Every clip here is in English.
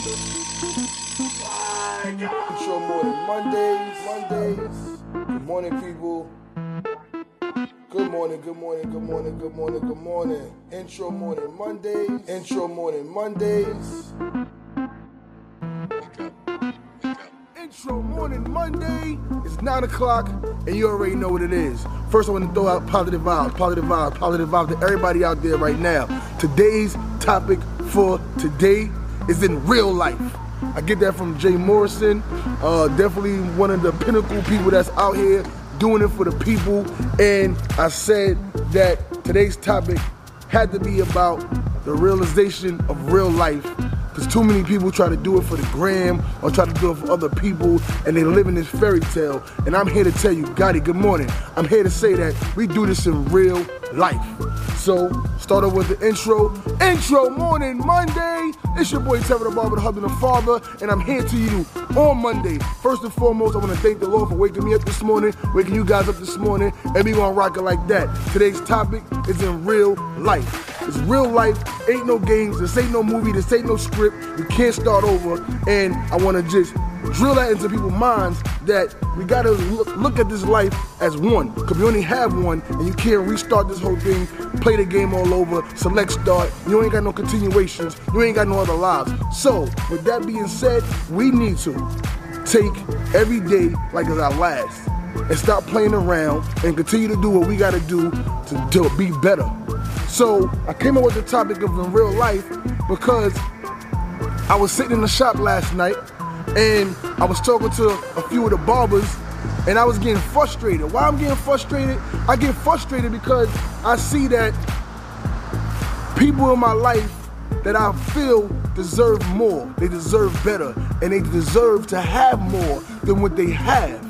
Intro morning Mondays, Mondays. Good morning, people. Good morning, good morning, good morning, good morning, good morning. Intro morning Mondays, intro morning Mondays. Intro morning Monday. It's 9 o'clock, and you already know what it is. First, I want to throw out positive vibes, positive vibes, positive vibes to everybody out there right now. Today's topic for today is in real life. I get that from Jay Morrison, uh, definitely one of the pinnacle people that's out here doing it for the people. And I said that today's topic had to be about the realization of real life. Because too many people try to do it for the gram or try to do it for other people and they live in this fairy tale. And I'm here to tell you, Gotti, good morning. I'm here to say that we do this in real life. So, start off with the intro. Intro morning Monday. It's your boy Tevin the Barber, the husband and father, and I'm here to you on Monday. First and foremost, I want to thank the Lord for waking me up this morning, waking you guys up this morning, and we gonna rock it like that. Today's topic is in real life. It's real life, ain't no games, this ain't no movie, this ain't no script. You can't start over, and I want to just drill that into people's minds that we gotta look, look at this life as one, because we only have one, and you can't restart this whole thing, play the game all over, select start. You ain't got no continuations, you ain't got no other lives. So, with that being said, we need to take every day like it's our last and stop playing around and continue to do what we gotta do to, to be better. So, I came up with the topic of in real life because I was sitting in the shop last night and I was talking to a few of the barbers and I was getting frustrated. Why I'm getting frustrated? I get frustrated because I see that people in my life that I feel deserve more. They deserve better and they deserve to have more than what they have.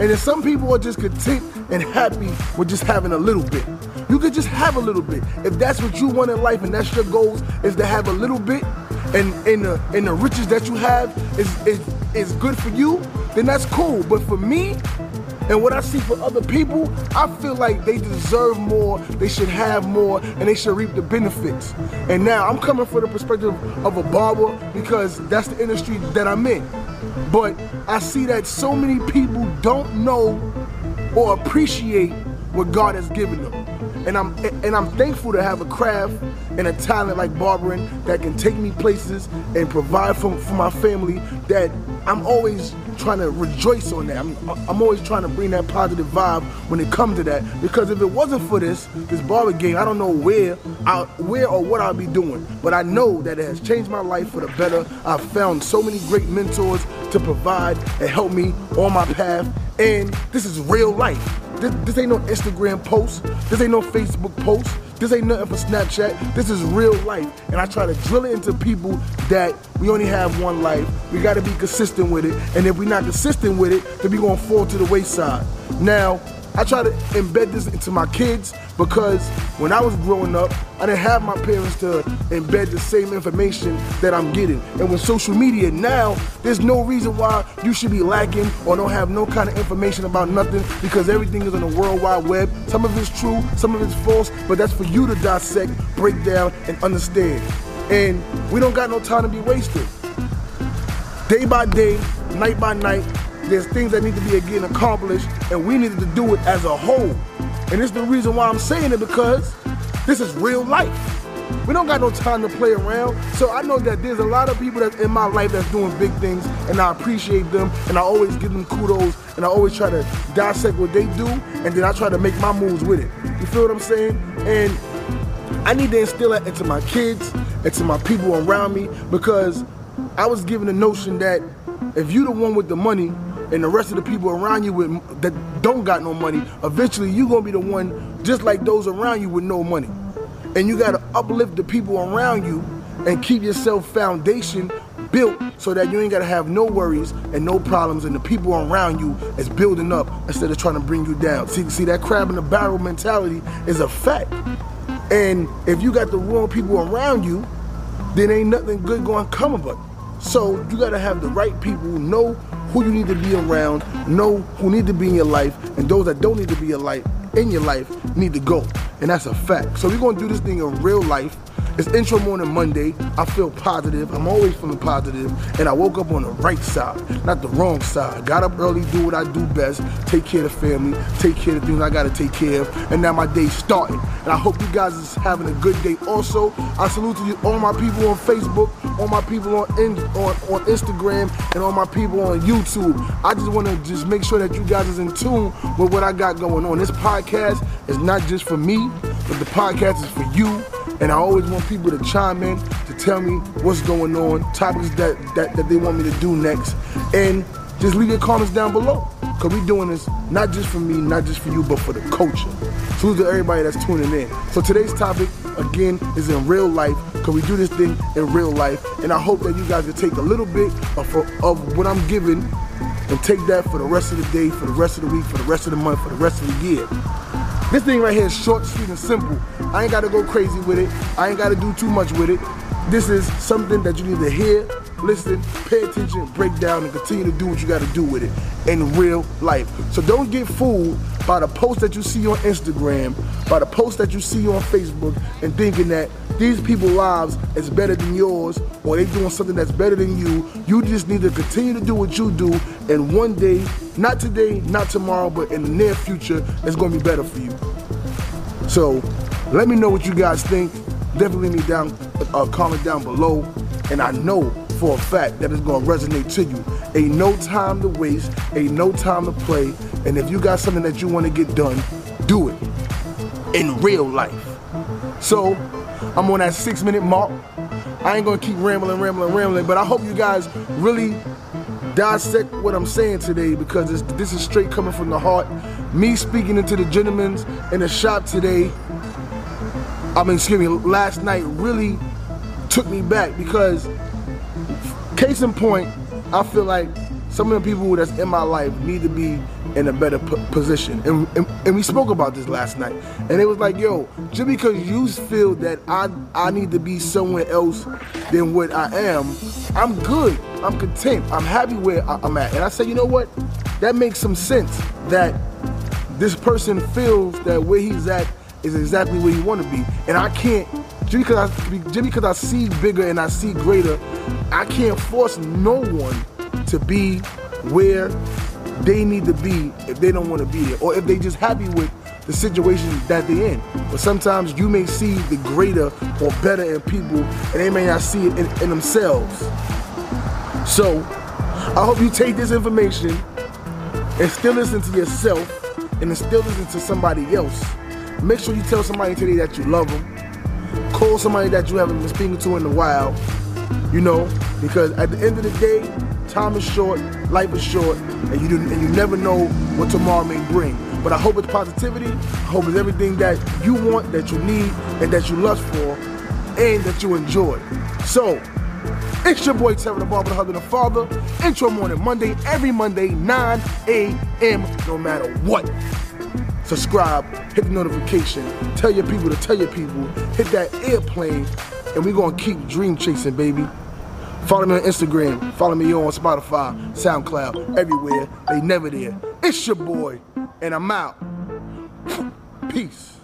And then some people are just content and happy with just having a little bit. You could just have a little bit. If that's what you want in life and that's your goals is to have a little bit and in the in the riches that you have is, is is good for you, then that's cool. But for me, and what I see for other people, I feel like they deserve more, they should have more, and they should reap the benefits. And now I'm coming from the perspective of a barber because that's the industry that I'm in. But I see that so many people don't know or appreciate what God has given them. And I'm and I'm thankful to have a craft and a talent like barbering that can take me places and provide for, for my family that I'm always trying to rejoice on that. I'm, I'm always trying to bring that positive vibe when it comes to that. Because if it wasn't for this, this barber game, I don't know where, I, where or what I'll be doing. But I know that it has changed my life for the better. I've found so many great mentors to provide and help me on my path. And this is real life. This, this ain't no Instagram post. This ain't no Facebook post. This ain't nothing for Snapchat. This is real life. And I try to drill it into people that we only have one life. We got to be consistent with it. And if we're not consistent with it, then we going to fall to the wayside. Now, I try to embed this into my kids because when I was growing up, I didn't have my parents to embed the same information that I'm getting. And with social media now, there's no reason why you should be lacking or don't have no kind of information about nothing because everything is on the World Wide Web. Some of it's true, some of it's false, but that's for you to dissect, break down, and understand. And we don't got no time to be wasted. Day by day, night by night, there's things that need to be again accomplished, and we needed to do it as a whole. And it's the reason why I'm saying it because this is real life. We don't got no time to play around. So I know that there's a lot of people that's in my life that's doing big things, and I appreciate them, and I always give them kudos, and I always try to dissect what they do, and then I try to make my moves with it. You feel what I'm saying? And I need to instill that into my kids, and to my people around me, because I was given the notion that if you're the one with the money and the rest of the people around you with that don't got no money, eventually you gonna be the one just like those around you with no money. And you gotta uplift the people around you and keep yourself foundation built so that you ain't gotta have no worries and no problems and the people around you is building up instead of trying to bring you down. See, see that crab in the barrel mentality is a fact. And if you got the wrong people around you, then ain't nothing good gonna come of it. So you gotta have the right people who know who you need to be around, know who need to be in your life, and those that don't need to be in your life need to go. And that's a fact. So we're gonna do this thing in real life. It's Intro Morning Monday. I feel positive. I'm always feeling positive. And I woke up on the right side, not the wrong side. Got up early, do what I do best. Take care of the family, take care of the things I gotta take care of. And now my day's starting. And I hope you guys is having a good day also. I salute to you, all my people on Facebook, all my people on, in, on, on Instagram, and all my people on YouTube. I just wanna just make sure that you guys is in tune with what I got going on. This podcast is not just for me, but the podcast is for you. And I always want people to chime in to tell me what's going on, topics that, that, that they want me to do next. And just leave your comments down below. Cause we doing this not just for me, not just for you, but for the culture. Salute to everybody that's tuning in. So today's topic, again, is in real life. Cause we do this thing in real life. And I hope that you guys will take a little bit of, of what I'm giving and take that for the rest of the day, for the rest of the week, for the rest of the month, for the rest of the year. This thing right here is short, sweet, and simple. I ain't gotta go crazy with it. I ain't gotta do too much with it. This is something that you need to hear, listen, pay attention, break down, and continue to do what you gotta do with it in real life. So don't get fooled by the post that you see on Instagram, by the post that you see on Facebook, and thinking that these people's lives is better than yours, or they doing something that's better than you. You just need to continue to do what you do, and one day, not today, not tomorrow, but in the near future, it's gonna be better for you. So let me know what you guys think. Definitely leave me down, uh, comment down below. And I know for a fact that it's gonna resonate to you. Ain't no time to waste, ain't no time to play. And if you got something that you wanna get done, do it in real life. So I'm on that six minute mark. I ain't gonna keep rambling, rambling, rambling, but I hope you guys really dissect what I'm saying today because this is straight coming from the heart. Me speaking into the gentlemen in the shop today, I mean, excuse me, last night really took me back because, case in point, I feel like some of the people that's in my life need to be in a better position. And, and, and, we spoke about this last night. And it was like, yo, just because you feel that I, I need to be somewhere else than what I am, I'm good. I'm content. I'm happy where I'm at. And I said, you know what? That makes some sense that this person feels that where he's at is exactly where you want to be. And I can't, just because I, just because I see bigger and I see greater, I can't force no one to be where they need to be if they don't want to be there, or if they just happy with the situation that they're in. But sometimes you may see the greater or better in people, and they may not see it in, in themselves. So, I hope you take this information and still listen to yourself and still listen to somebody else Make sure you tell somebody today that you love them. Call somebody that you haven't been speaking to in a while. You know, because at the end of the day, time is short, life is short, and you do, and you never know what tomorrow may bring. But I hope it's positivity. I hope it's everything that you want, that you need, and that you lust for, and that you enjoy. So, it's your boy Terry the Barber, the husband and father. Intro morning, Monday, every Monday, 9 a.m., no matter what subscribe, hit the notification, tell your people to tell your people, hit that airplane, and we're gonna keep dream chasing, baby. Follow me on Instagram, follow me on Spotify, SoundCloud, everywhere. They never there. It's your boy, and I'm out. Peace.